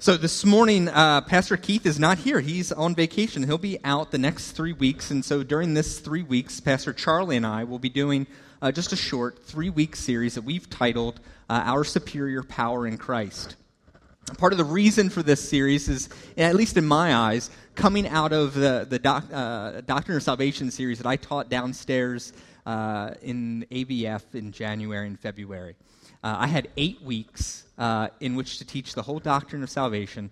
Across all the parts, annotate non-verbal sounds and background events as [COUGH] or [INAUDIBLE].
So this morning, uh, Pastor Keith is not here. He's on vacation. He'll be out the next three weeks. And so during this three weeks, Pastor Charlie and I will be doing uh, just a short three week series that we've titled uh, Our Superior Power in Christ. Part of the reason for this series is, at least in my eyes, coming out of the, the doc, uh, Doctrine of Salvation series that I taught downstairs uh, in ABF in January and February. Uh, I had eight weeks uh, in which to teach the whole doctrine of salvation,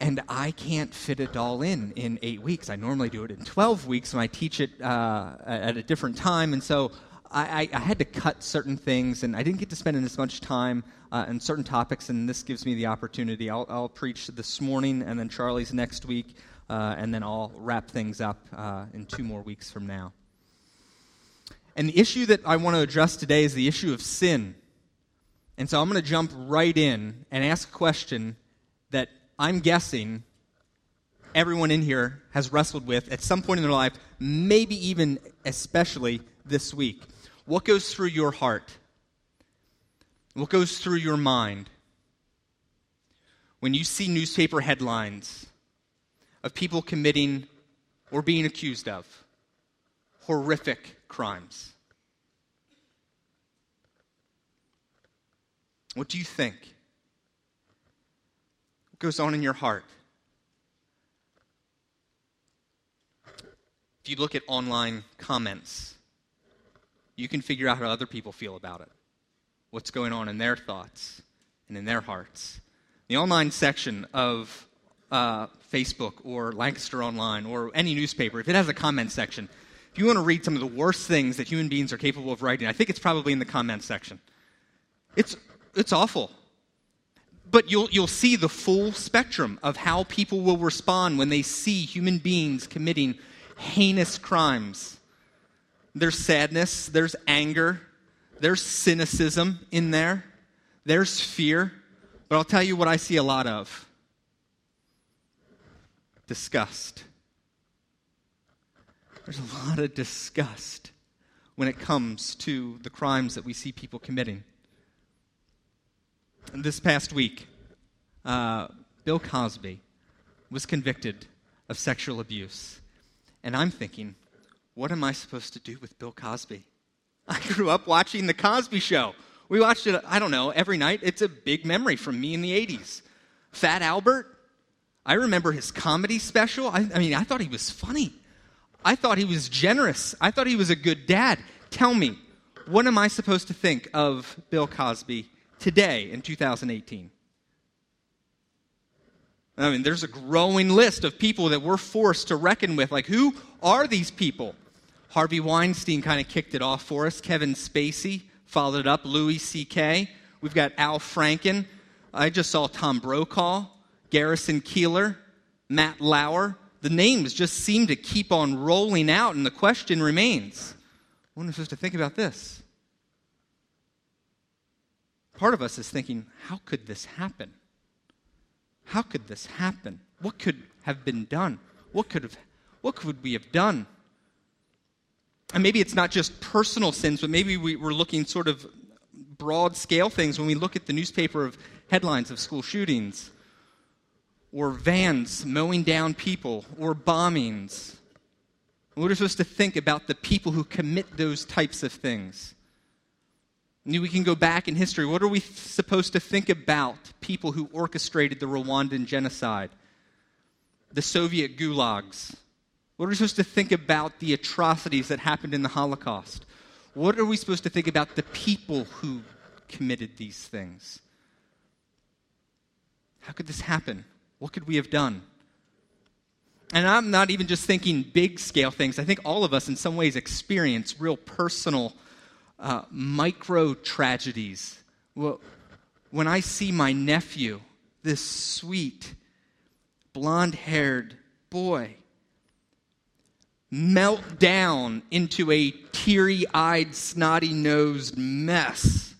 and I can't fit it all in in eight weeks. I normally do it in 12 weeks when I teach it uh, at a different time, and so I, I, had to cut certain things, and I didn't get to spend as much time uh, on certain topics, and this gives me the opportunity. I'll, I'll preach this morning, and then Charlie's next week, uh, and then I'll wrap things up uh, in two more weeks from now. And the issue that I want to address today is the issue of sin. And so I'm going to jump right in and ask a question that I'm guessing everyone in here has wrestled with at some point in their life, maybe even especially this week. What goes through your heart? What goes through your mind when you see newspaper headlines of people committing or being accused of horrific crimes? What do you think? What goes on in your heart? If you look at online comments, you can figure out how other people feel about it. What's going on in their thoughts and in their hearts. The online section of uh, Facebook or Lancaster Online or any newspaper, if it has a comment section, if you want to read some of the worst things that human beings are capable of writing, I think it's probably in the comment section. It's it's awful. But you'll, you'll see the full spectrum of how people will respond when they see human beings committing heinous crimes. There's sadness, there's anger, there's cynicism in there, there's fear. But I'll tell you what I see a lot of disgust. There's a lot of disgust when it comes to the crimes that we see people committing this past week, uh, Bill Cosby was convicted of sexual abuse. And I'm thinking, what am I supposed to do with Bill Cosby? [LAUGHS] I grew up watching The Cosby Show. We watched it, I don't know, every night. It's a big memory from me in the 80s. Fat Albert, I remember his comedy special. I, I mean, I thought he was funny. I thought he was generous. I thought he was a good dad. Tell me, what am I supposed to think of Bill Cosby today in 2018? I mean, there's a growing list of people that we're forced to reckon with. Like, who are these people? Harvey Weinstein kind of kicked it off for us. Kevin Spacey followed it up. Louis C.K. We've got Al Franken. I just saw Tom Brokaw, Garrison Keillor, Matt Lauer. The names just seem to keep on rolling out, and the question remains I supposed to think about this? Part of us is thinking, how could this happen? How could this happen? What could have been done? What could have what could we have done? And maybe it's not just personal sins, but maybe we, we're looking sort of broad scale things when we look at the newspaper of headlines of school shootings or vans mowing down people or bombings. What are we supposed to think about the people who commit those types of things? We can go back in history. What are we supposed to think about people who orchestrated the Rwandan genocide, the Soviet gulags? What are we supposed to think about the atrocities that happened in the Holocaust? What are we supposed to think about the people who committed these things? How could this happen? What could we have done? And I'm not even just thinking big scale things. I think all of us, in some ways, experience real personal uh, micro tragedies. Well, when I see my nephew, this sweet, blonde haired boy, melt down into a teary eyed, snotty nosed mess,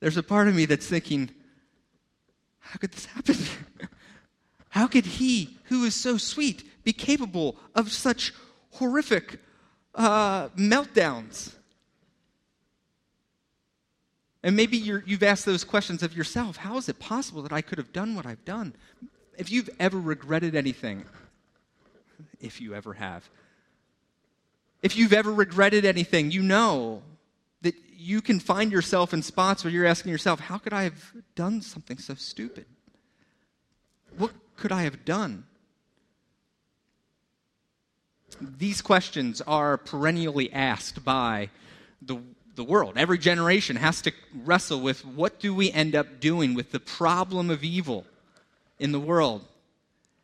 there's a part of me that's thinking, how could this happen? [LAUGHS] How could he, who is so sweet, be capable of such horrific uh, meltdowns? And maybe you have asked those questions of yourself How is it possible that I could have done what I've done? If you've ever regretted anything, if you ever have, if you've ever regretted anything, you know that you can find yourself in spots where you're asking yourself, How could I have done something so stupid? What could I have done? These questions are perennially asked by the, the world. Every generation has to wrestle with what do we end up doing with the problem of evil in the world.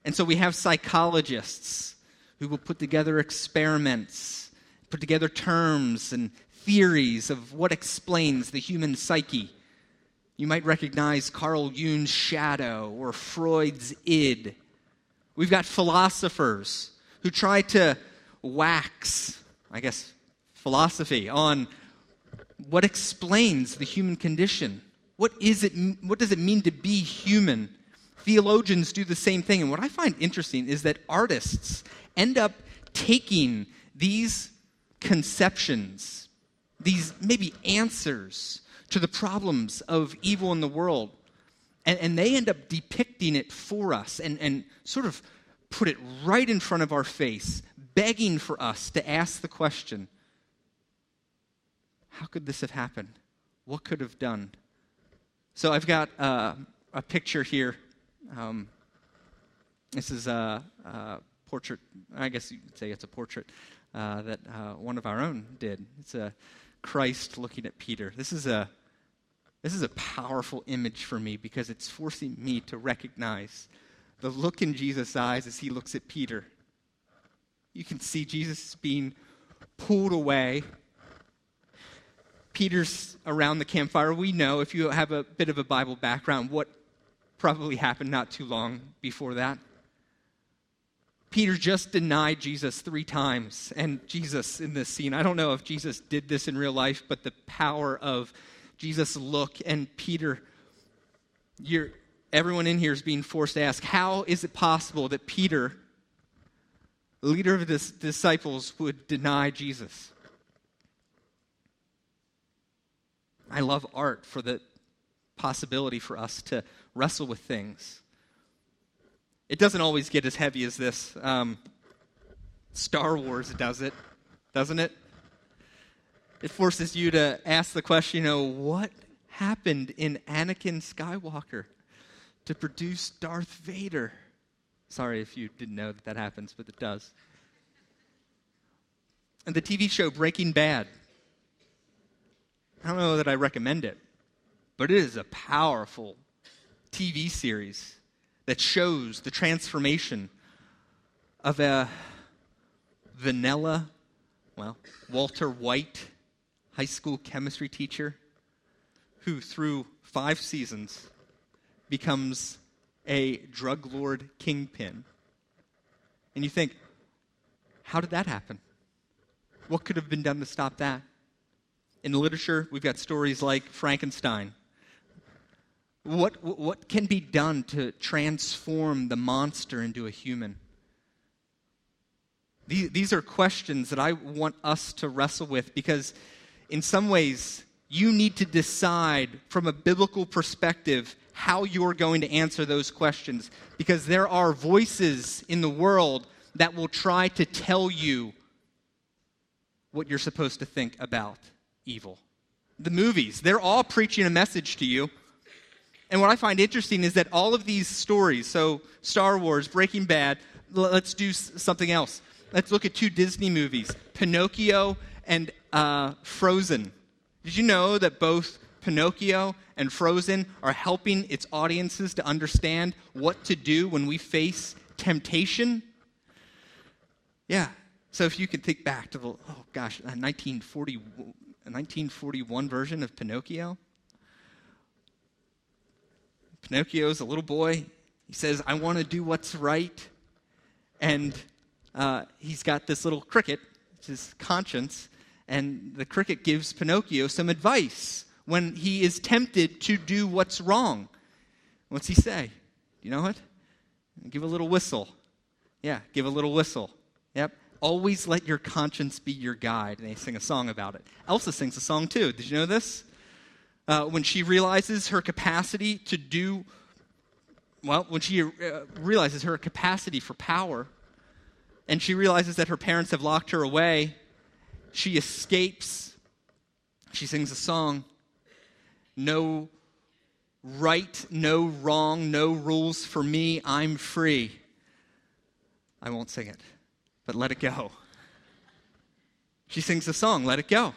And so we have psychologists who will put together experiments, put together terms and theories of what explains the human psyche. You might recognize Carl Jung's shadow or Freud's id. We've got philosophers who try to wax, I guess, philosophy on what explains the human condition. What is it what does it mean to be human? Theologians do the same thing. And what I find interesting is that artists end up taking these conceptions, these maybe answers to the problems of evil in the world, and, and they end up depicting it for us and, and sort of put it right in front of our face, begging for us to ask the question how could this have happened? What could have done? So I've got uh, a picture here. Um, this is a, a, portrait, I guess you could say it's a portrait uh, that uh, one of our own did. It's a Christ looking at Peter. This is a this is a powerful image for me because it's forcing me to recognize the look in Jesus' eyes as he looks at Peter. You can see Jesus being pulled away. Peter's around the campfire. We know, if you have a bit of a Bible background, what probably happened not too long before that. Peter just denied Jesus three times. And Jesus in this scene, I don't know if Jesus did this in real life, but the power of Jesus' look and Peter, you're, everyone in here is being forced to ask how is it possible that Peter, leader of the disciples, would deny Jesus? I love art for the possibility for us to wrestle with things. It doesn't always get as heavy as this. Um, Star Wars does it, doesn't it? It forces you to ask the question, you know, what happened in Anakin Skywalker? to produce Darth Vader. Sorry if you didn't know that that happens, but it does. And the TV show Breaking Bad. I don't know that I recommend it, but it is a powerful TV series that shows the transformation of a vanilla, well, Walter White high school chemistry teacher who, through five seasons, becomes a drug lord kingpin. And you think, how did that happen? What could have been done to stop that? In the literature, we've got stories like Frankenstein. What, what can be done to transform the monster into a human? These, these are questions that I want us to wrestle with because, in some ways, you need to decide from a biblical perspective how you're going to answer those questions because there are voices in the world that will try to tell you what you're supposed to think about evil. The movies, they're all preaching a message to you. And what I find interesting is that all of these stories, so Star Wars, Breaking Bad, let's do something else. Let's look at two Disney movies Pinocchio and uh, Frozen. Did you know that both Pinocchio and Frozen are helping its audiences to understand what to do when we face temptation. Yeah. So if you can think back to the, oh gosh, a 1940, a 1941 version of Pinocchio. Pinocchio's a little boy. He says, I want to do what's right. And uh, he's got this little cricket, which is conscience, and the cricket gives Pinocchio some advice when he is tempted to do what's wrong. What's he say? You know what? Give a little whistle. Yeah, give a little whistle. Yep. Always let your conscience be your guide. And they sing a song about it. Elsa sings a song too. Did you know this? uh, when she realizes her capacity to do, well, when she uh, realizes her capacity for power, and she realizes that her parents have locked her away, she escapes. She sings a song No right, no wrong, no rules for me, I'm free. I won't sing it, but let it go. She sings the song, Let It Go.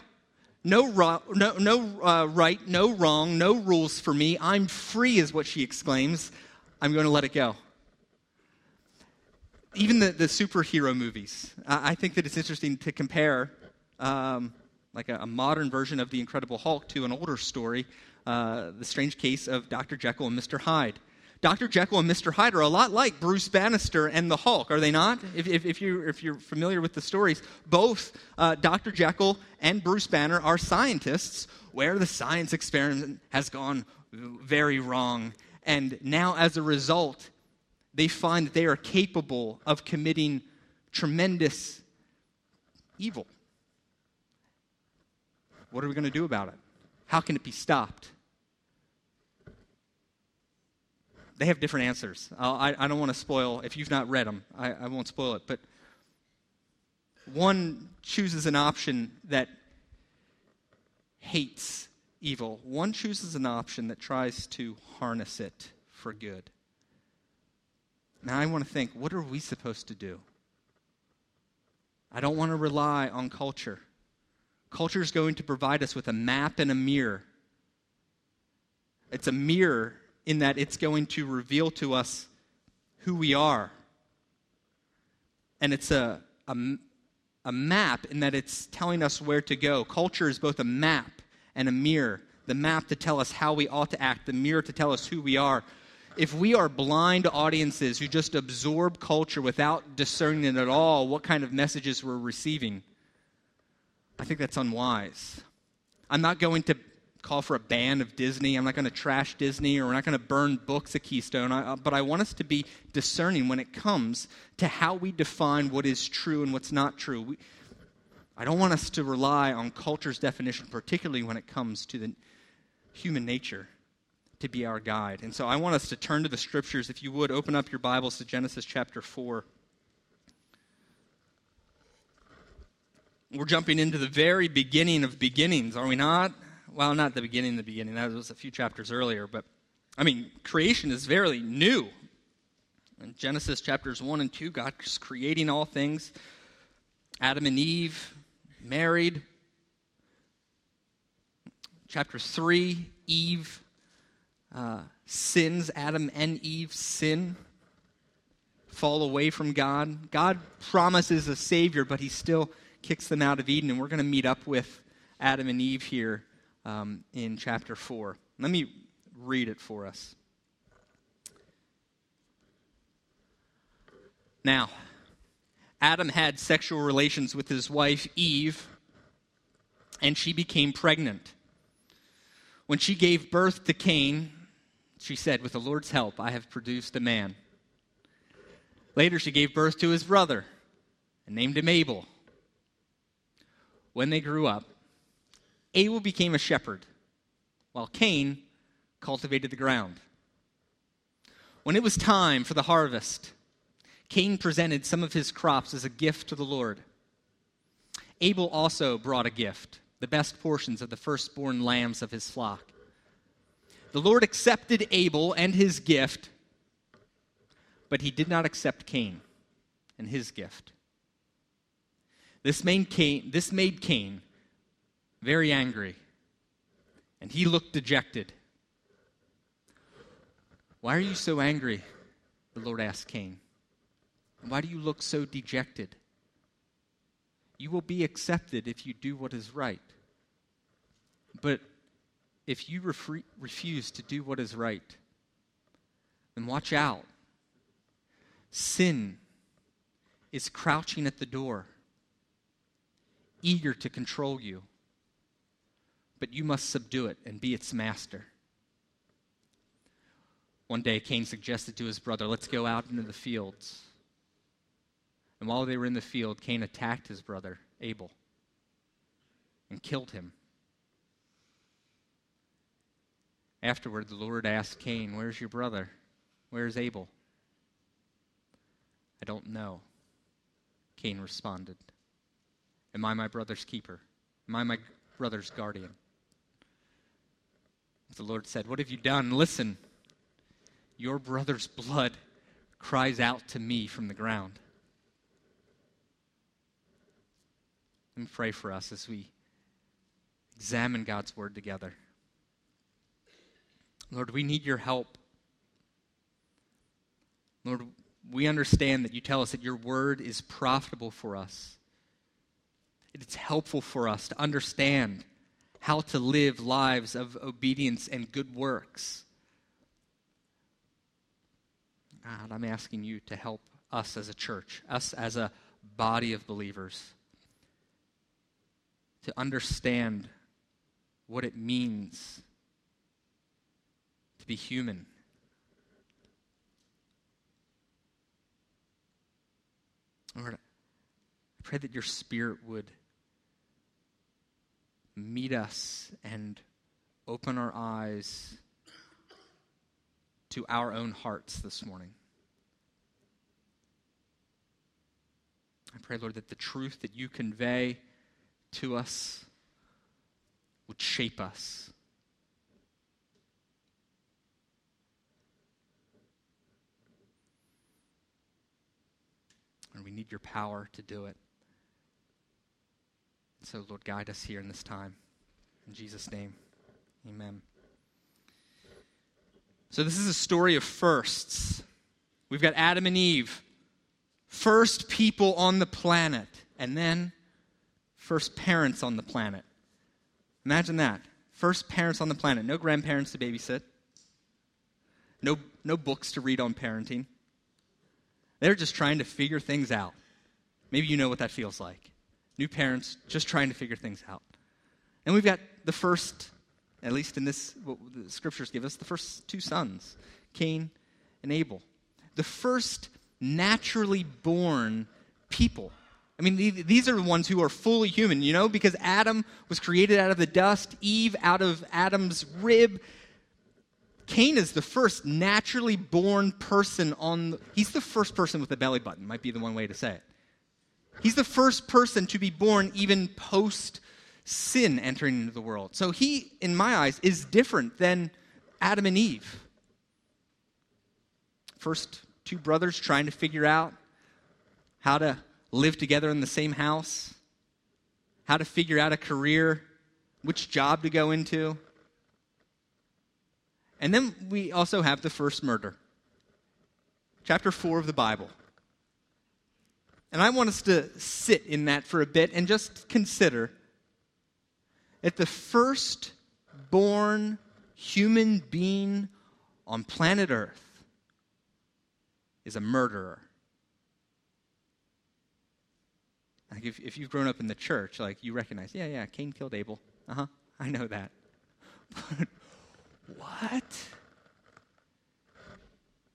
No, ro- no, no uh, right, no wrong, no rules for me. I'm free, is what she exclaims. I'm going to let it go. Even the, the superhero movies, I, I think that it's interesting to compare um, like a, a, modern version of The Incredible Hulk to an older story, uh, The Strange Case of Dr. Jekyll and Mr. Hyde. Dr. Jekyll and Mr. Hyde are a lot like Bruce Bannister and the Hulk, are they not? If, if, if, you, if you're familiar with the stories, both uh, Dr. Jekyll and Bruce Banner are scientists where the science experiment has gone very wrong. And now, as a result, they find that they are capable of committing tremendous evil. What are we going to do about it? How can it be stopped? They have different answers. I, I don't want to spoil, if you've not read them, I, I won't spoil it. But one chooses an option that hates evil, one chooses an option that tries to harness it for good. Now I want to think what are we supposed to do? I don't want to rely on culture. Culture is going to provide us with a map and a mirror. It's a mirror in that it's going to reveal to us who we are. And it's a, a, a, map in that it's telling us where to go. Culture is both a map and a mirror. The map to tell us how we ought to act, the mirror to tell us who we are. If we are blind audiences who just absorb culture without discerning it at all, what kind of messages we're receiving, I think that's unwise. I'm not going to call for a ban of Disney. I'm not going to trash Disney or we're not going to burn books at Keystone. I, uh, but I want us to be discerning when it comes to how we define what is true and what's not true. We, I don't want us to rely on culture's definition, particularly when it comes to the human nature, to be our guide. And so I want us to turn to the scriptures. If you would, open up your Bibles to Genesis chapter 4. We're jumping into the very beginning of beginnings, are we not? Well, not the beginning, the beginning. That was a few chapters earlier. But, I mean, creation is very new. In Genesis chapters 1 and 2, God's creating all things. Adam and Eve married. Chapter 3, Eve uh, sins. Adam and Eve sin, fall away from God. God promises a Savior, but He still kicks them out of Eden. And we're going to meet up with Adam and Eve here um, in chapter 4. Let me read it for us. Now, Adam had sexual relations with his wife Eve, and she became pregnant. When she gave birth to Cain, she said, With the Lord's help, I have produced a man. Later, she gave birth to his brother and named him Abel. When they grew up, Abel became a shepherd, while Cain cultivated the ground. When it was time for the harvest, Cain presented some of his crops as a gift to the Lord. Abel also brought a gift, the best portions of the firstborn lambs of his flock. The Lord accepted Abel and his gift, but he did not accept Cain and his gift. This made Cain, this made Cain very angry, and he looked dejected. Why are you so angry? The Lord asked Cain. Why do you look so dejected? You will be accepted if you do what is right. But if you refre- refuse to do what is right, then watch out. Sin is crouching at the door, eager to control you but you must subdue it and be its master. One day, Cain suggested to his brother, Let's go out into the fields. And while they were in the field, Cain attacked his brother, Abel, and killed him. Afterward, the Lord asked Cain, Where's your brother? Where's Abel? I don't know. Cain responded, Am I my brother's keeper? Am I my brother's guardian? The Lord said, What have you done? Listen, your brother's blood cries out to me from the ground. Me pray for us as we examine God's word together. Lord, we need your help. Lord, we understand that you tell us that your word is profitable for us. It's helpful for us to understand how to live lives of obedience and good works. God, I'm asking you to help us as a church, us as a body of believers, to understand what it means to be human. Lord, I pray that your spirit would meet us and open our eyes to our own hearts this morning. I pray, Lord, that the truth that you convey to us would shape us. And we need your power to do it. So, Lord, guide us here in this time. In Jesus' name, amen. So, this is a story of firsts. We've got Adam and Eve, first people on the planet, and then first parents on the planet. Imagine that. First parents on the planet. No grandparents to babysit, no, no books to read on parenting. They're just trying to figure things out. Maybe you know what that feels like. New parents just trying to figure things out. And we've got the first, at least in this, what the scriptures give us, the first two sons, Cain and Abel. The first naturally born people I mean, these are the ones who are fully human, you know, because Adam was created out of the dust, Eve out of Adam's rib. Cain is the first naturally born person on, the, he's the first person with a belly button, might be the one way to say it. He's the first person to be born even post sin entering into the world. So he, in my eyes, is different than Adam and Eve. First, two brothers trying to figure out how to live together in the same house, how to figure out a career, which job to go into. And then we also have the first murder, chapter 4 of the Bible. And I want us to sit in that for a bit and just consider that the first born human being on planet Earth is a murderer. Like if, if you've grown up in the church, like you recognize, yeah, yeah, Cain killed Abel. Uh huh. I know that. But [LAUGHS] what?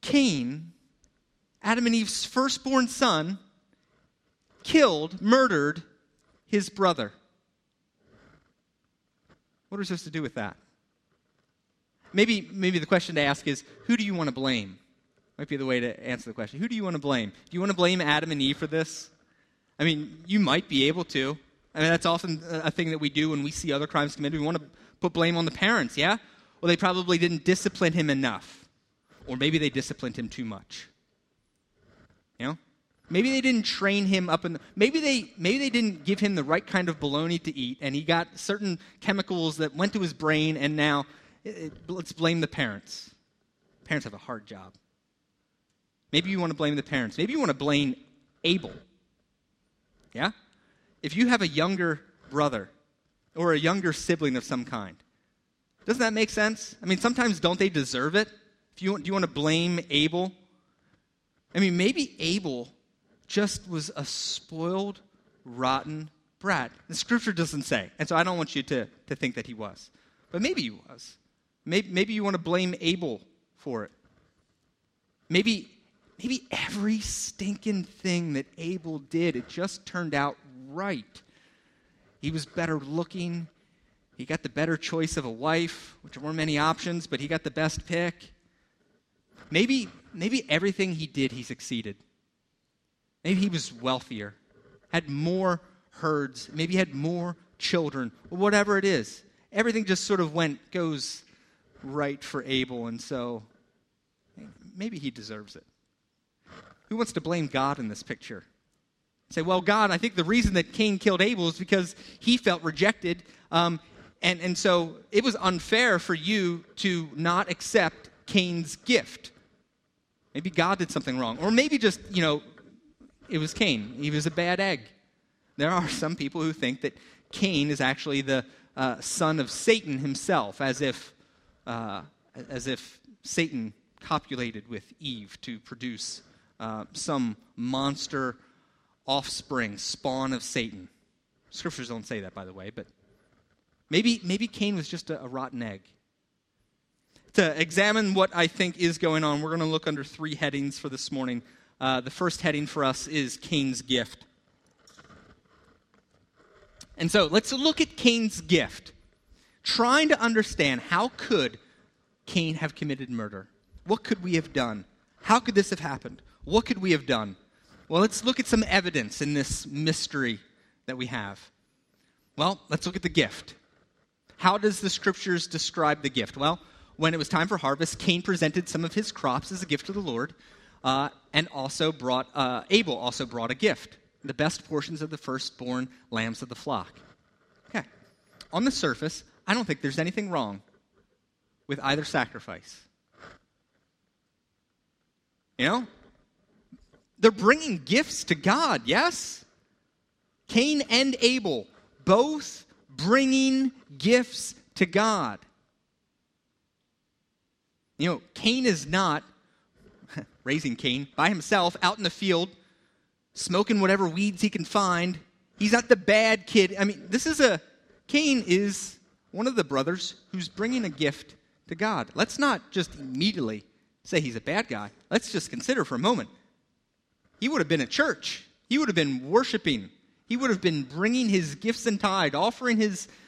Cain, Adam and Eve's firstborn son, killed, murdered his brother. What are we supposed to do with that? Maybe, maybe the question to ask is who do you want to blame? Might be the way to answer the question. Who do you want to blame? Do you want to blame Adam and Eve for this? I mean, you might be able to. I mean, that's often a thing that we do when we see other crimes committed. We want to put blame on the parents, yeah? Well, they probably didn't discipline him enough. Or maybe they disciplined him too much. You know? Maybe they didn't train him up in the, maybe they maybe they didn't give him the right kind of bologna to eat and he got certain chemicals that went to his brain and now it, it, let's blame the parents. Parents have a hard job. Maybe you want to blame the parents. Maybe you want to blame Abel. Yeah? If you have a younger brother or a younger sibling of some kind, doesn't that make sense? I mean, sometimes don't they deserve it? You, do you want to blame Abel? I mean, maybe Abel just was a spoiled, rotten brat. The scripture doesn't say. And so I don't want you to, to think that he was. But maybe he was. Maybe, maybe you want to blame Abel for it. Maybe maybe every stinking thing that Abel did, it just turned out right. He was better looking, he got the better choice of a wife, which weren't many options, but he got the best pick. Maybe, maybe everything he did, he succeeded. Maybe he was wealthier, had more herds, maybe he had more children, whatever it is. Everything just sort of went, goes right for Abel, and so maybe he deserves it. Who wants to blame God in this picture? Say, well, God, I think the reason that Cain killed Abel is because he felt rejected. Um, and, and so it was unfair for you to not accept Cain's gift. Maybe God did something wrong. Or maybe just, you know, it was Cain. He was a bad egg. There are some people who think that Cain is actually the uh, son of Satan himself, as if, uh, as if Satan copulated with Eve to produce uh, some monster offspring, spawn of Satan. Scriptures don't say that, by the way, but maybe, maybe Cain was just a, a rotten egg. To examine what I think is going on, we're going to look under three headings for this morning. Uh, the first heading for us is Cain's gift. And so let's look at Cain's gift, trying to understand how could Cain have committed murder? What could we have done? How could this have happened? What could we have done? Well, let's look at some evidence in this mystery that we have. Well, let's look at the gift. How does the scriptures describe the gift? Well, when it was time for harvest, Cain presented some of his crops as a gift to the Lord, uh, and also brought uh, Abel also brought a gift, the best portions of the firstborn lambs of the flock. Okay, on the surface, I don't think there's anything wrong with either sacrifice. You know, they're bringing gifts to God, yes? Cain and Abel, both bringing gifts to God. You know, Cain is not [LAUGHS] raising Cain by himself out in the field, smoking whatever weeds he can find. He's not the bad kid. I mean, this is a, Cain is one of the brothers who's bringing a gift to God. Let's not just immediately say he's a bad guy. Let's just consider for a moment he would have been at church. He would have been worshiping. He would have been bringing his gifts and tithe, offering his. [SIGHS]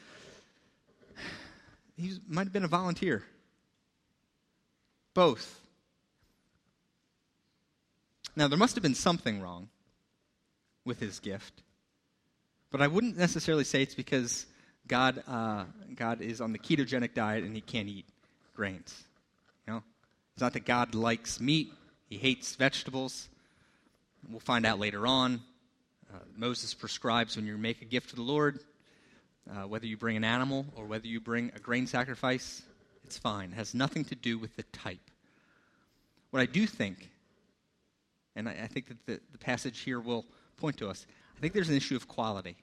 He might have been a volunteer. Both. Now, there must have been something wrong with his gift, but I wouldn't necessarily say it's because God, uh, God is on the ketogenic diet and he can't eat grains. You know, it's not that God likes meat; he hates vegetables. We'll find out later on. Uh, Moses prescribes when you make a gift to the Lord, uh, whether you bring an animal or whether you bring a grain sacrifice, it's fine. It has nothing to do with the type. What I do think, and I, I think that the, the passage here will point to us, I think there's an issue of quality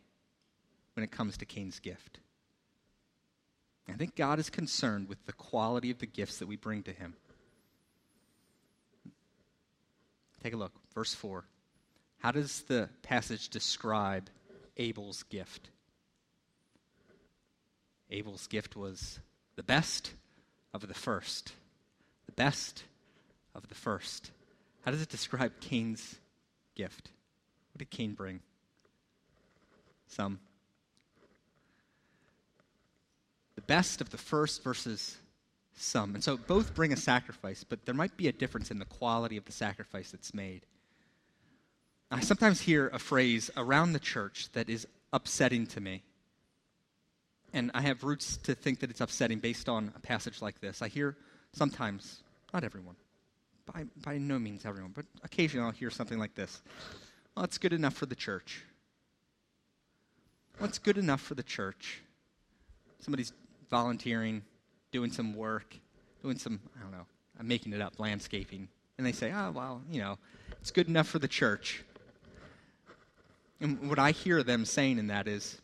when it comes to Cain's gift. I think God is concerned with the quality of the gifts that we bring to him. Take a look, verse 4. How does the passage describe Abel's gift? Abel's gift was the best of the first. The best of the first. How does it describe Cain's gift? What did Cain bring? Some. The best of the first versus some. And so both bring a sacrifice, but there might be a difference in the quality of the sacrifice that's made. I sometimes hear a phrase around the church that is upsetting to me. And I have roots to think that it's upsetting based on a passage like this. I hear sometimes, not everyone, by, by no means everyone, but occasionally I'll hear something like this. Well, it's good enough for the church. What's good enough for the church? Somebody's volunteering, doing some work, doing some, I don't know, I'm making it up, landscaping. And they say, oh, well, you know, it's good enough for the church. And what I hear them saying in that is,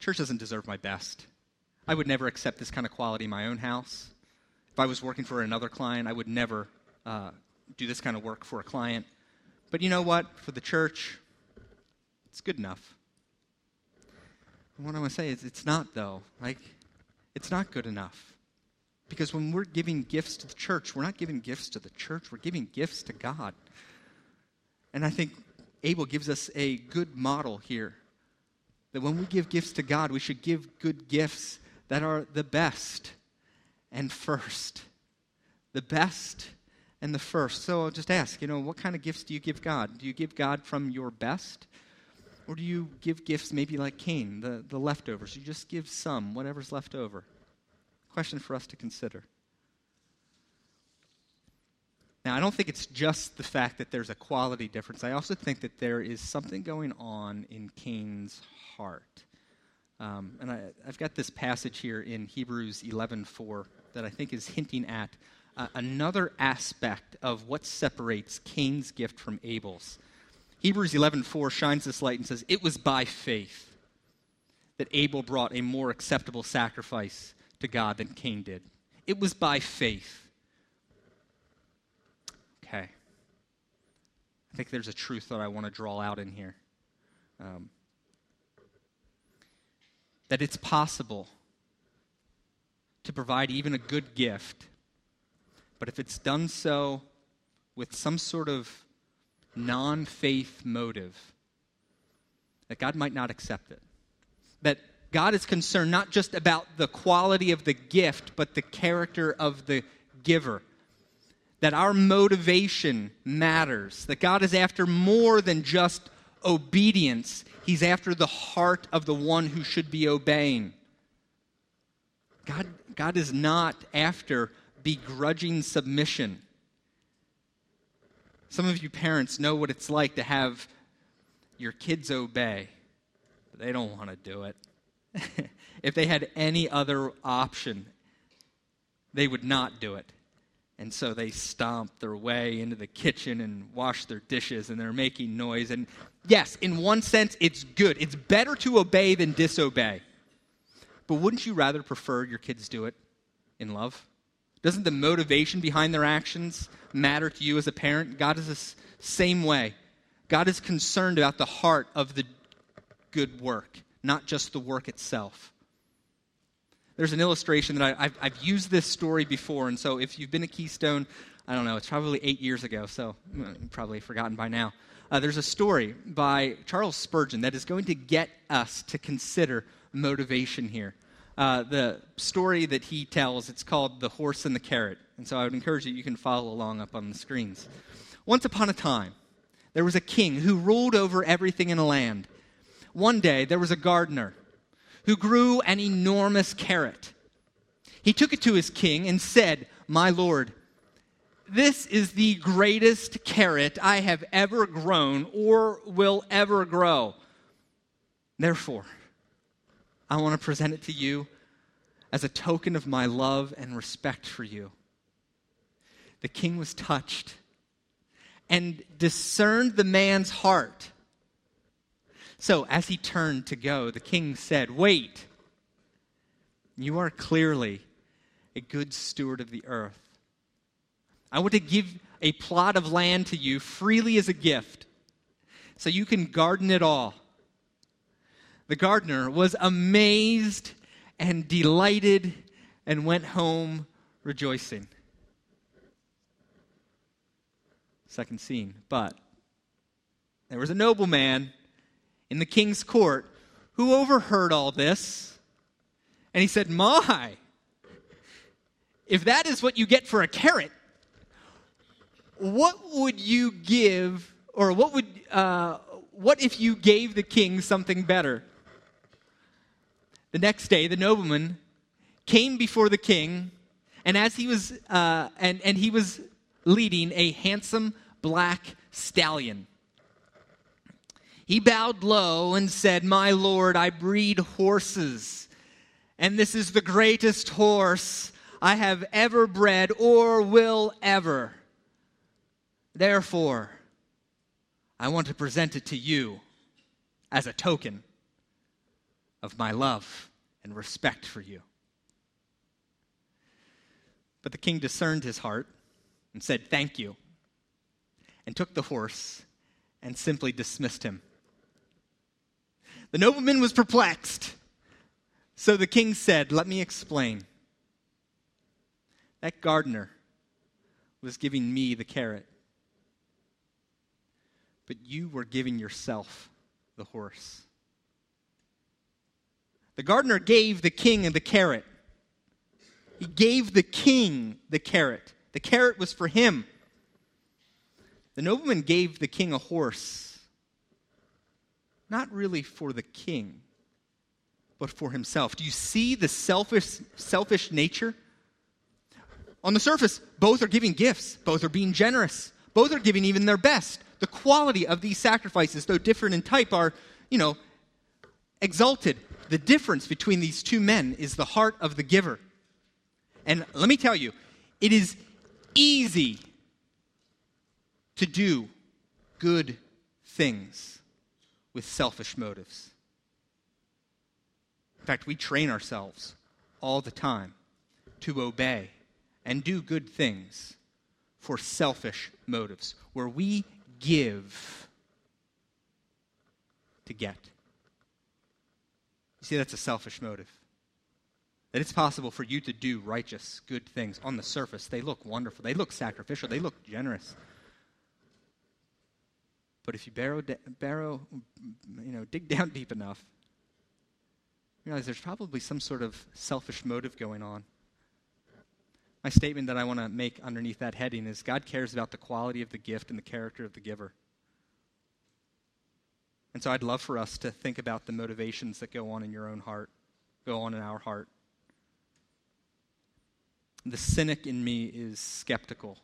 church doesn't deserve my best. I would never accept this kind of quality in my own house. If I was working for another client, I would never uh, do this kind of work for a client. But you know what? For the church, it's good enough. What I want to say is, it's not, though. Like, it's not good enough. Because when we're giving gifts to the church, we're not giving gifts to the church, we're giving gifts to God. And I think Abel gives us a good model here that when we give gifts to God, we should give good gifts that are the best and first. The best and the first. So I'll just ask, you know, what kind of gifts do you give God? Do you give God from your best? Or do you give gifts maybe like Cain, the, the leftovers? You just give some, whatever's left over. Question for us to consider. Now, I don't think it's just the fact that there's a quality difference. I also think that there is something going on in Cain's heart. Um, and I, have got this passage here in Hebrews 11:4 that I think is hinting at another aspect of what separates Cain's gift from Abel's. Hebrews 11:4 shines this light and says, "It was by faith that Abel brought a more acceptable sacrifice to God than Cain did. It was by faith." Okay. I think there's a truth that I want to draw out in here. Um, that it's possible to provide even a good gift, but if it's done so with some sort of non faith motive, that God might not accept it. That God is concerned not just about the quality of the gift, but the character of the giver. That our motivation matters. That God is after more than just obedience, He's after the heart of the one who should be obeying. God, God is not after begrudging submission. Some of you parents know what it's like to have your kids obey, but they don't want to do it. [LAUGHS] if they had any other option, they would not do it. And so they stomp their way into the kitchen and wash their dishes, and they're making noise. And yes, in one sense, it's good. It's better to obey than disobey. But wouldn't you rather prefer your kids do it in love? Doesn't the motivation behind their actions matter to you as a parent? God is the same way. God is concerned about the heart of the good work, not just the work itself. There's an illustration that I, have I've used this story before, and so if you've been a Keystone, I don't know, it's probably eight years ago, so probably forgotten by now. Uh, there's a story by Charles Spurgeon that is going to get us to consider motivation here. Uh, the story that he tells, it's called The Horse and the Carrot. And so I would encourage you, you can follow along up on the screens. Once upon a time, there was a king who ruled over everything in a land. One day, there was a gardener who grew an enormous carrot. He took it to his king and said, My lord, this is the greatest carrot I have ever grown or will ever grow. Therefore, I want to present it to you as a token of my love and respect for you. The king was touched and discerned the man's heart so, as he turned to go, the king said, Wait, you are clearly a good steward of the earth. I want to give a plot of land to you freely as a gift so you can garden it all. The gardener was amazed and delighted and went home rejoicing. Second scene. But there was a nobleman in the king's court who overheard all this. And he said, My, if that is what you get for a carrot, what would you give, or what would, uh, what if you gave the king something better? The next day, the nobleman came before the king, and as he was, uh, and, and he was leading a handsome black stallion. He bowed low and said, My Lord, I breed horses, and this is the greatest horse I have ever bred or will ever. Therefore, I want to present it to you as a token of my love and respect for you. But the king discerned his heart and said, Thank you, and took the horse and simply dismissed him. The nobleman was perplexed. So the king said, Let me explain. That gardener was giving me the carrot, but you were giving yourself the horse. The gardener gave the king the carrot. He gave the king the carrot. The carrot was for him. The nobleman gave the king a horse, not really for the king, but for himself. Do you see the selfish, selfish nature? On the surface, both are giving gifts, both are being generous, both are giving even their best. The quality of these sacrifices, though different in type, are, you know, exalted. The difference between these two men is the heart of the giver. And let me tell you, it is easy to do good things with selfish motives. In fact, we train ourselves all the time to obey and do good things for selfish motives, where we give to get. See, that's a selfish motive. That it's possible for you to do righteous, good things on the surface. They look wonderful, they look sacrificial, they look generous. But if you barrow, barrow, you know, dig [LAUGHS] down deep enough, you realize there's probably some sort of selfish motive going on. My statement that I want to make underneath that heading is God cares about the quality of the gift and the character of the giver. And so I'd love for us to think about the motivations that go on in your own heart, go on in our heart. The cynic in me is skeptical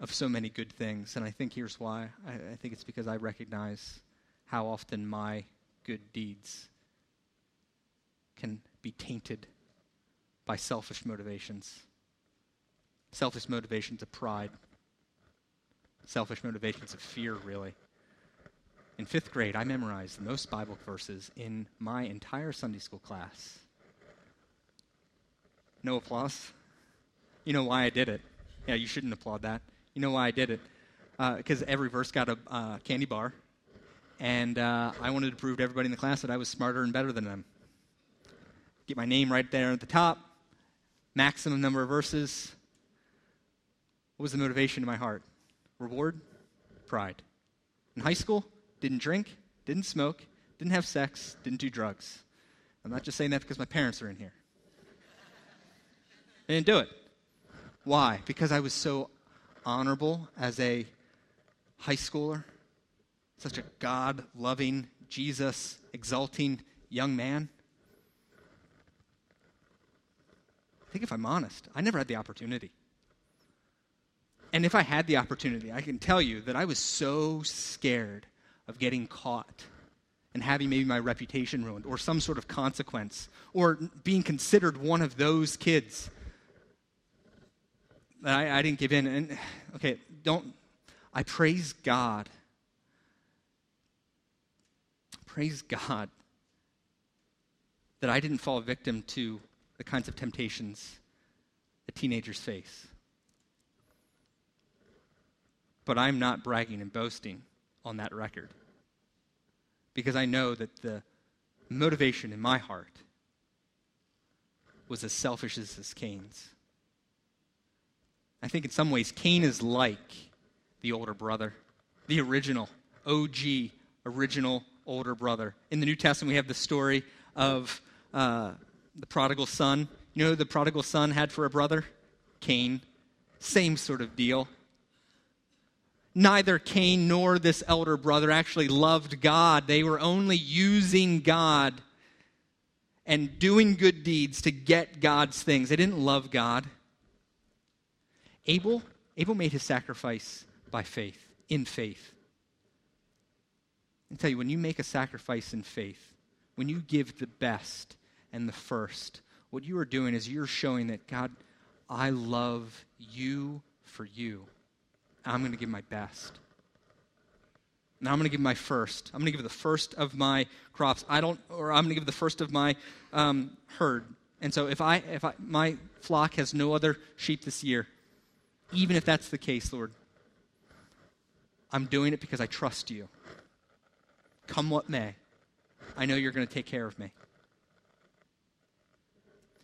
of so many good things. And I think here's why. I, I, think it's because I recognize how often my good deeds can be tainted by selfish motivations. Selfish motivations of pride, selfish motivations of fear, really. In fifth grade, I memorized the most Bible verses in my entire Sunday school class. No applause. You know why I did it. Yeah, you shouldn't applaud that. You know why I did it? Because uh, every verse got a uh, candy bar, and uh, I wanted to prove to everybody in the class that I was smarter and better than them. Get my name right there at the top, maximum number of verses. What was the motivation in my heart? Reward? Pride. In high school, didn't drink, didn't smoke, didn't have sex, didn't do drugs. I'm not just saying that because my parents are in here. I didn't do it. Why? Because I was so honorable as a high schooler, such a God loving, Jesus exalting young man? I think if I'm honest, I never had the opportunity. And if I had the opportunity, I can tell you that I was so scared of getting caught and having maybe my reputation ruined or some sort of consequence or being considered one of those kids I, I didn't give in. And okay, don't. I praise God. Praise God that I didn't fall victim to the kinds of temptations that teenagers face. But I'm not bragging and boasting on that record because I know that the motivation in my heart was as selfish as Cain's. I think in some ways, Cain is like the older brother, the original, OG, original older brother. In the New Testament, we have the story of uh, the prodigal son. You know the prodigal son had for a brother? Cain. Same sort of deal. Neither Cain nor this elder brother actually loved God. They were only using God and doing good deeds to get God's things. They didn't love God. Abel, Abel made his sacrifice by faith, in faith. I tell you, when you make a sacrifice in faith, when you give the best and the first, what you are doing is you're showing that, God, I love you for you. I'm going to give my best. Now I'm going to give my first. I'm going to give the first of my crops. I don't, or I'm going to give the first of my um, herd. And so if I, if I, my flock has no other sheep this year, even if that's the case, Lord, I'm doing it because I trust you. Come what may, I know you're going to take care of me.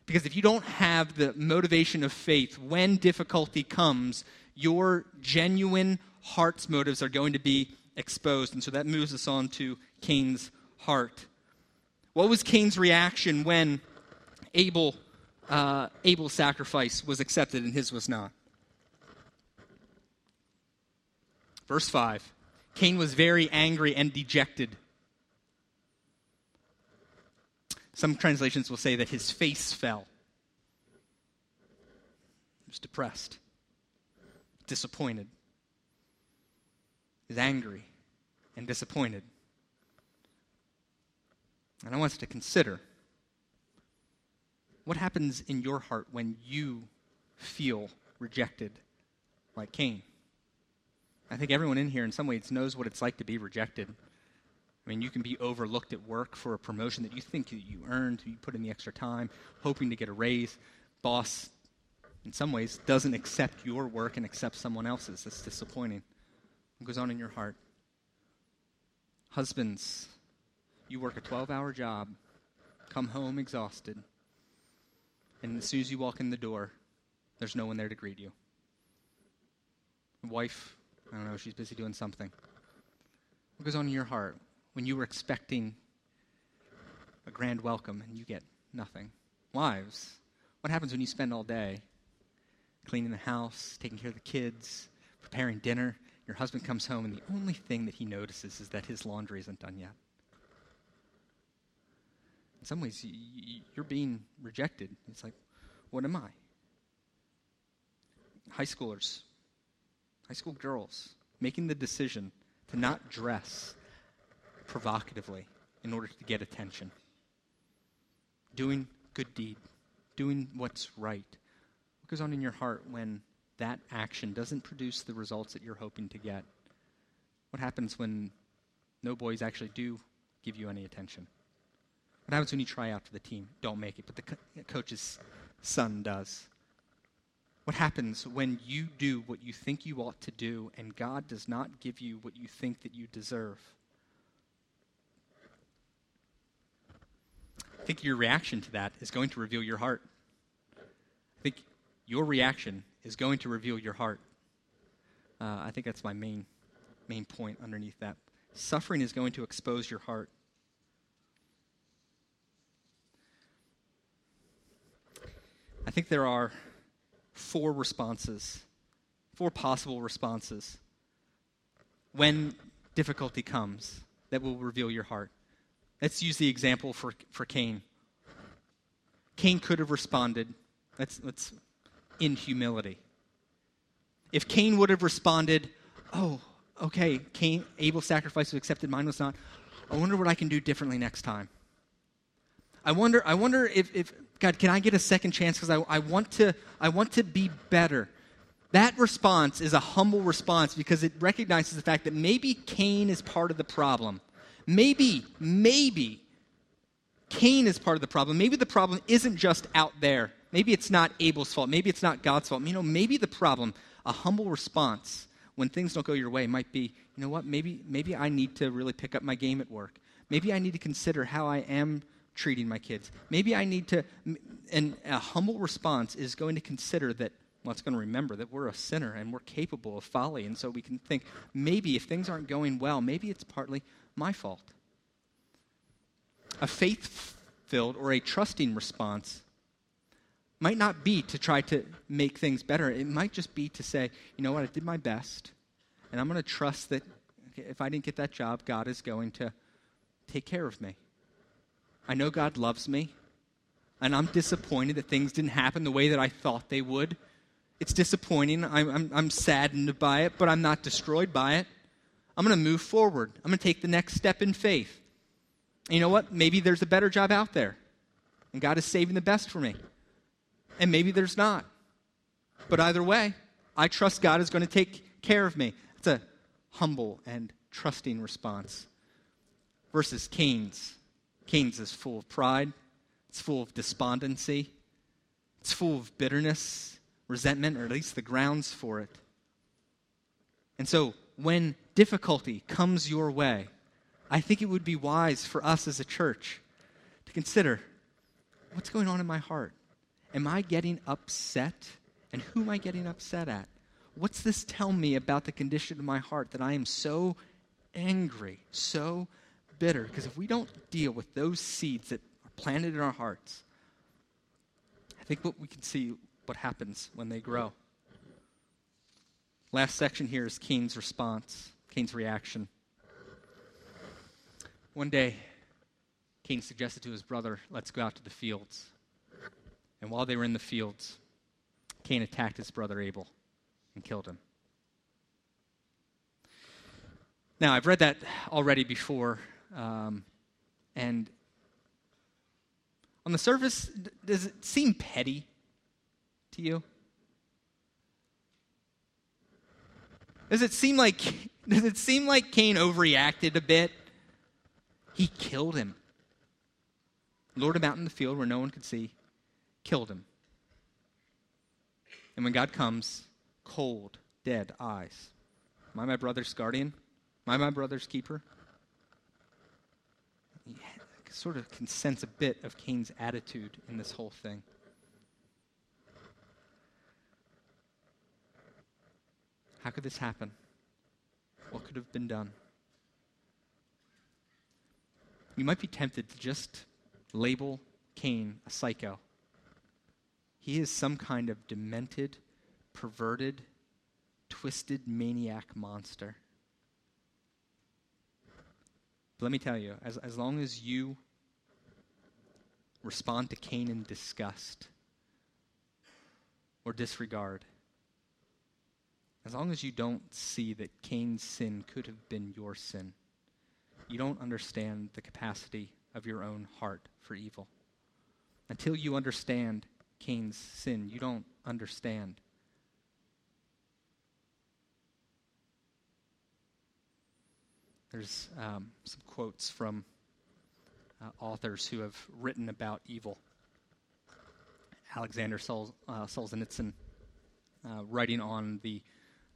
Because if you don't have the motivation of faith when difficulty comes, your genuine heart's motives are going to be exposed. And so that moves us on to Cain's heart. What was Cain's reaction when Abel, uh, Abel's sacrifice was accepted and his was not? Verse 5 Cain was very angry and dejected. Some translations will say that his face fell. He was depressed, disappointed. is angry and disappointed. And I want us to consider what happens in your heart when you feel rejected like Cain. I think everyone in here, in some ways, knows what it's like to be rejected. I mean, you can be overlooked at work for a promotion that you think you earned, you put in the extra time, hoping to get a raise. Boss, in some ways, doesn't accept your work and accepts someone else's. That's disappointing. What goes on in your heart? Husbands, you work a 12 hour job, come home exhausted, and as soon as you walk in the door, there's no one there to greet you. Wife, I don't know, she's busy doing something. What goes on in your heart when you were expecting a grand welcome and you get nothing? Wives, what happens when you spend all day cleaning the house, taking care of the kids, preparing dinner? Your husband comes home and the only thing that he notices is that his laundry isn't done yet. In some ways, you're being rejected. It's like, what am I? High schoolers, high school girls, making the decision to not dress provocatively in order to get attention. Doing good deed, doing what's right. What goes on in your heart when that action doesn't produce the results that you're hoping to get? What happens when no boys actually do give you any attention? What happens when you try out for the team, don't make it, but the co- coach's son does? What happens when you do what you think you ought to do and God does not give you what you think that you deserve? I think your reaction to that is going to reveal your heart. I think your reaction is going to reveal your heart. Uh, I think that's my main, main point underneath that. Suffering is going to expose your heart. I think there are four responses, four possible responses when difficulty comes that will reveal your heart. Let's use the example for, for Cain. Cain could have responded, let's, let's, in humility. If Cain would have responded, oh, okay, Cain, Abel's sacrifice was accepted, mine was not. I wonder what I can do differently next time. I wonder, I wonder if, if God, can I get a second chance? Because I, I, want to, I want to be better. That response is a humble response because it recognizes the fact that maybe Cain is part of the problem. Maybe, maybe Cain is part of the problem. Maybe the problem isn't just out there. Maybe it's not Abel's fault. Maybe it's not God's fault. You know, maybe the problem, a humble response when things don't go your way, might be, you know what, maybe, maybe I need to really pick up my game at work. Maybe I need to consider how I am treating my kids. Maybe I need to, and a humble response is going to consider that, well, it's going to remember that we're a sinner and we're capable of folly. And so we can think, maybe if things aren't going well, maybe it's partly my fault. A faith filled or a trusting response might not be to try to make things better. It might just be to say, you know what, I did my best, and I'm going to trust that if I didn't get that job, God is going to take care of me. I know God loves me, and I'm disappointed that things didn't happen the way that I thought they would. It's disappointing. I'm, I'm, I'm saddened by it, but I'm not destroyed by it. I'm going to move forward. I'm going to take the next step in faith. And you know what? Maybe there's a better job out there, and God is saving the best for me. And maybe there's not. But either way, I trust God is going to take care of me. It's a humble and trusting response versus Cain's Cain's is full of pride, it's full of despondency, it's full of bitterness, resentment, or at least the grounds for it. And so, when difficulty comes your way, I think it would be wise for us as a church to consider what's going on in my heart? Am I getting upset? And who am I getting upset at? What's this tell me about the condition of my heart that I am so angry, so bitter because if we don't deal with those seeds that are planted in our hearts, I think what we can see what happens when they grow. Last section here is Cain's response, Cain's reaction. One day, Cain suggested to his brother, Let's go out to the fields. And while they were in the fields, Cain attacked his brother Abel and killed him. Now, I've read that already before, um, and on the surface, does it seem petty to you? Does it seem like [LAUGHS] does it seem like Cain overreacted a bit? He killed him. Lured him out in the field where no one could see, killed him. And when God comes, cold, dead eyes. Am I my brother's guardian? Am I my brother's keeper? Sort of can sense a bit of Cain's attitude in this whole thing. How could this happen? What could have been done? You might be tempted to just label Cain a psycho. He is some kind of demented, perverted, twisted maniac monster. But let me tell you, as, as long as you respond to Cain in disgust or disregard, as long as you don't see that Cain's sin could have been your sin, you don't understand the capacity of your own heart for evil. Until you understand Cain's sin, you don't understand. There's um, some quotes from uh, authors who have written about evil. Alexander Sol- uh, Solzhenitsyn, uh, writing on the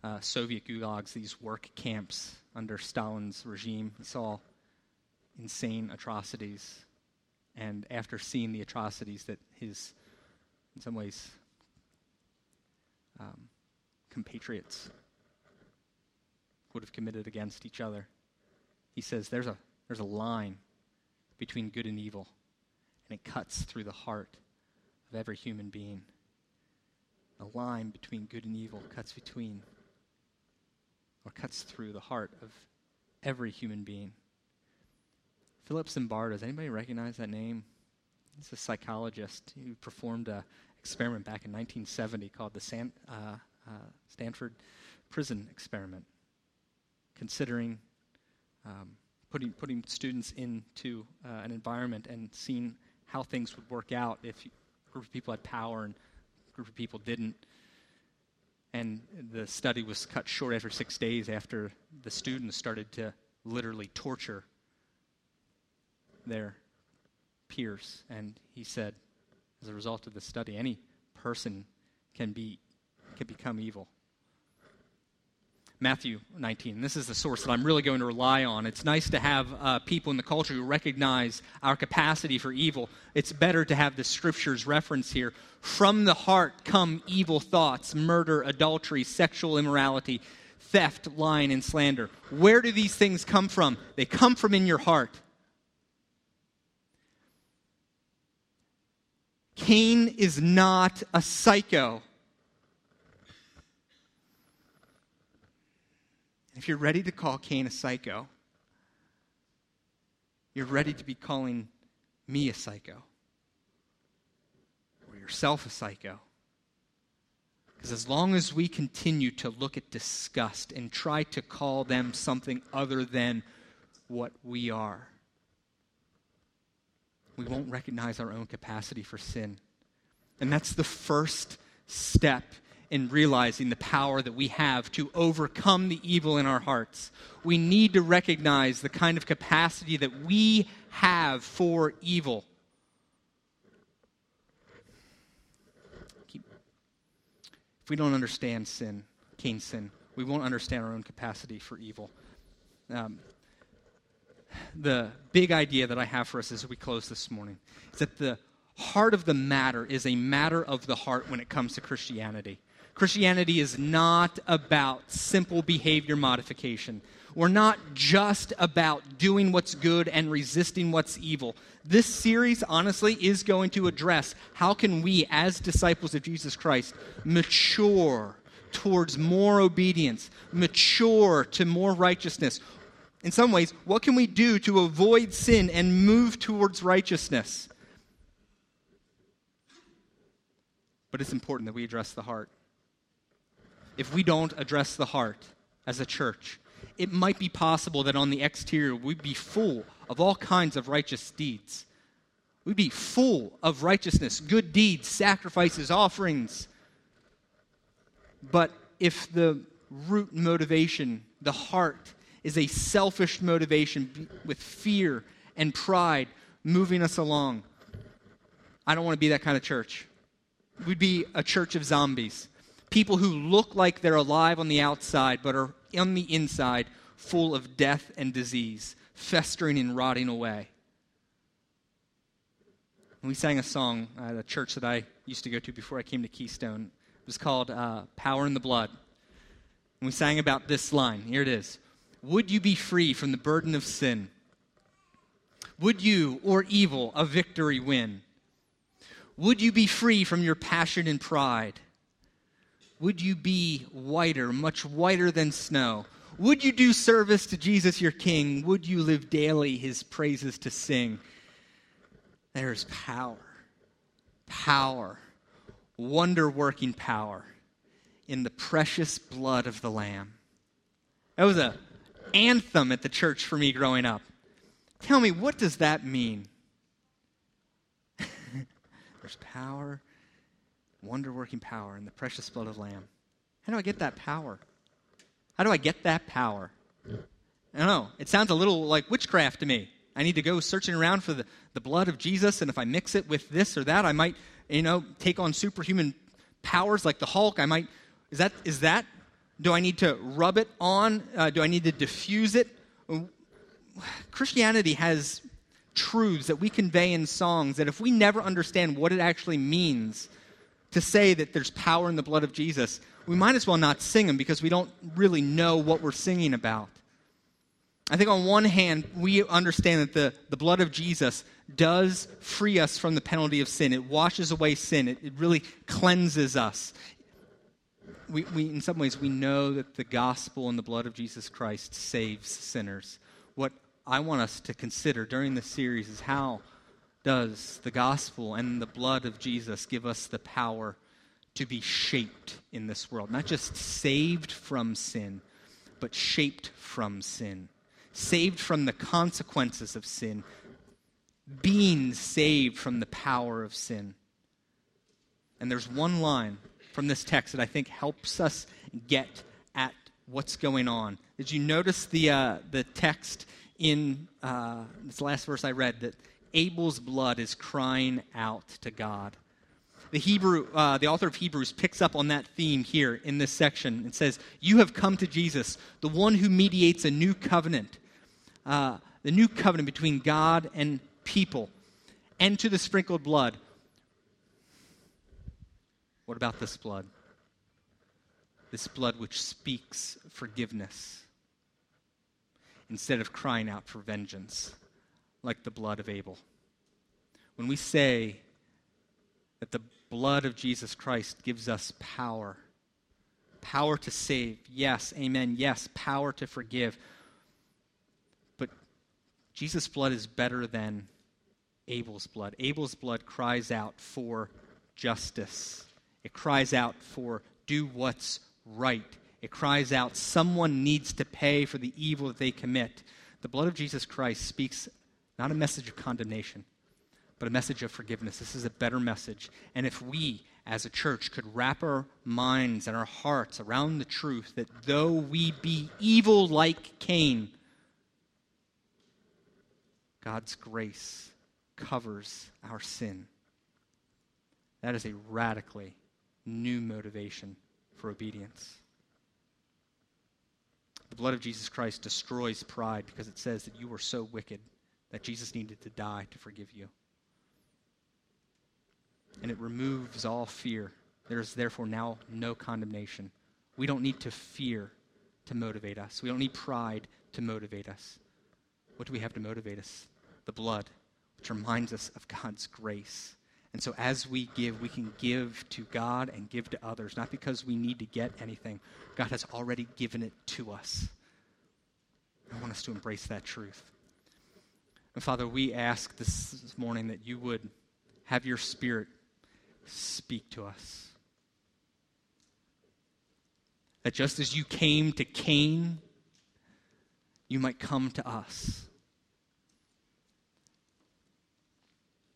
uh, Soviet gulags, these work camps under Stalin's regime. He saw insane atrocities. And after seeing the atrocities that his, in some ways, um, compatriots would have committed against each other, he says there's a, there's a line between good and evil, and it cuts through the heart of every human being. A line between good and evil cuts between or cuts through the heart of every human being. Philip Zimbardo, does anybody recognize that name? He's a psychologist who performed an experiment back in 1970 called the San, uh, uh, Stanford Prison Experiment, considering um, putting, putting students into uh, an environment and seeing how things would work out if a group of people had power and a group of people didn't. And the study was cut short after six days after the students started to literally torture their peers. And he said, as a result of the study, any person can, be, can become evil. Matthew 19. This is the source that I'm really going to rely on. It's nice to have uh, people in the culture who recognize our capacity for evil. It's better to have the scriptures reference here. From the heart come evil thoughts, murder, adultery, sexual immorality, theft, lying, and slander. Where do these things come from? They come from in your heart. Cain is not a psycho. If you're ready to call Cain a psycho, you're ready to be calling me a psycho or yourself a psycho. Because as long as we continue to look at disgust and try to call them something other than what we are, we won't recognize our own capacity for sin. And that's the first step in realizing the power that we have to overcome the evil in our hearts. We need to recognize the kind of capacity that we have for evil. If we don't understand sin, Cain's sin, we won't understand our own capacity for evil. Um, the big idea that I have for us as we close this morning is that the heart of the matter is a matter of the heart when it comes to Christianity. Christianity is not about simple behavior modification. We're not just about doing what's good and resisting what's evil. This series, honestly, is going to address how can we, as disciples of Jesus Christ, mature towards more obedience, mature to more righteousness. In some ways, what can we do to avoid sin and move towards righteousness? But it's important that we address the heart. If we don't address the heart as a church, it might be possible that on the exterior we'd be full of all kinds of righteous deeds. We'd be full of righteousness, good deeds, sacrifices, offerings. But if the root motivation, the heart, is a selfish motivation with fear and pride moving us along, I don't want to be that kind of church. We'd be a church of zombies. People who look like they're alive on the outside, but are on the inside full of death and disease, festering and rotting away. we sang a song at a church that I used to go to before I came to Keystone. It was called uh, Power in the Blood. And we sang about this line. Here it is Would you be free from the burden of sin? Would you o'er evil a victory win? Would you be free from your passion and pride? Would you be whiter, much whiter than snow? Would you do service to Jesus your King? Would you live daily his praises to sing? There's power, power, wonder working power in the precious blood of the Lamb. That was an anthem at the church for me growing up. Tell me, what does that mean? [LAUGHS] There's power, wonder working power in the precious blood of Lamb. How do I get that power? How do I get that power? I don't know. It sounds a little like witchcraft to me. I need to go searching around for the, the blood of Jesus, and if I mix it with this or that, I might, you know, take on superhuman powers like the Hulk. I might. Is that is that? Do I need to rub it on? Uh, do I need to diffuse it? Christianity has truths that we convey in songs that if we never understand what it actually means to say that there's power in the blood of Jesus, we might as well not sing them because we don't really know what we're singing about. I think on one hand, we understand that the, the blood of Jesus does free us from the penalty of sin. It washes away sin, it, it really cleanses us. We, we, in some ways, we know that the gospel and the blood of Jesus Christ saves sinners. What I want us to consider during this series is how does the gospel and the blood of Jesus give us the power to be shaped in this world? Not just saved from sin, but shaped from sin. Saved from the consequences of sin, being saved from the power of sin. And there's one line from this text that I think helps us get at what's going on. Did you notice the, uh, the text in uh, this last verse I read that Abel's blood is crying out to God. The Hebrew, uh, the author of Hebrews picks up on that theme here in this section and says, "You have come to Jesus, the one who mediates a new covenant, uh, the new covenant between God and people, and to the sprinkled blood." What about this blood? This blood which speaks forgiveness instead of crying out for vengeance like the blood of Abel. When we say that the blood of Jesus Christ gives us power, power to save, yes, amen, yes, power to forgive. But Jesus' blood is better than Abel's blood. Abel's blood cries out for justice, it cries out for do what's right. It cries out, someone needs to pay for the evil that they commit. The blood of Jesus Christ speaks not a message of condemnation, but a message of forgiveness. This is a better message. And if we, as a church, could wrap our minds and our hearts around the truth that though we be evil like Cain, God's grace covers our sin. That is a radically new motivation for obedience. The blood of Jesus Christ destroys pride because it says that you were so wicked that Jesus needed to die to forgive you. And it removes all fear. There is therefore now no condemnation. We don't need to fear to motivate us. We don't need pride to motivate us. What do we have to motivate us? The blood, which reminds us of God's grace. And so as we give, we can give to God and give to others, not because we need to get anything. God has already given it to us. I want us to embrace that truth. And Father, we ask this morning that you would have your Spirit speak to us. That just as you came to Cain, you might come to us.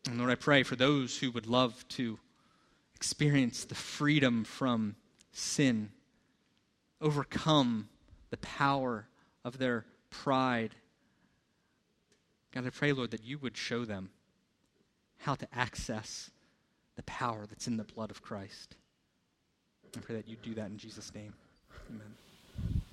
And Lord, I pray for those who would love to experience the freedom from sin, overcome the power of their pride. God, I pray, Lord, that you would show them how to access the power that's in the blood of Christ. I pray that you do that in Jesus' name. Amen.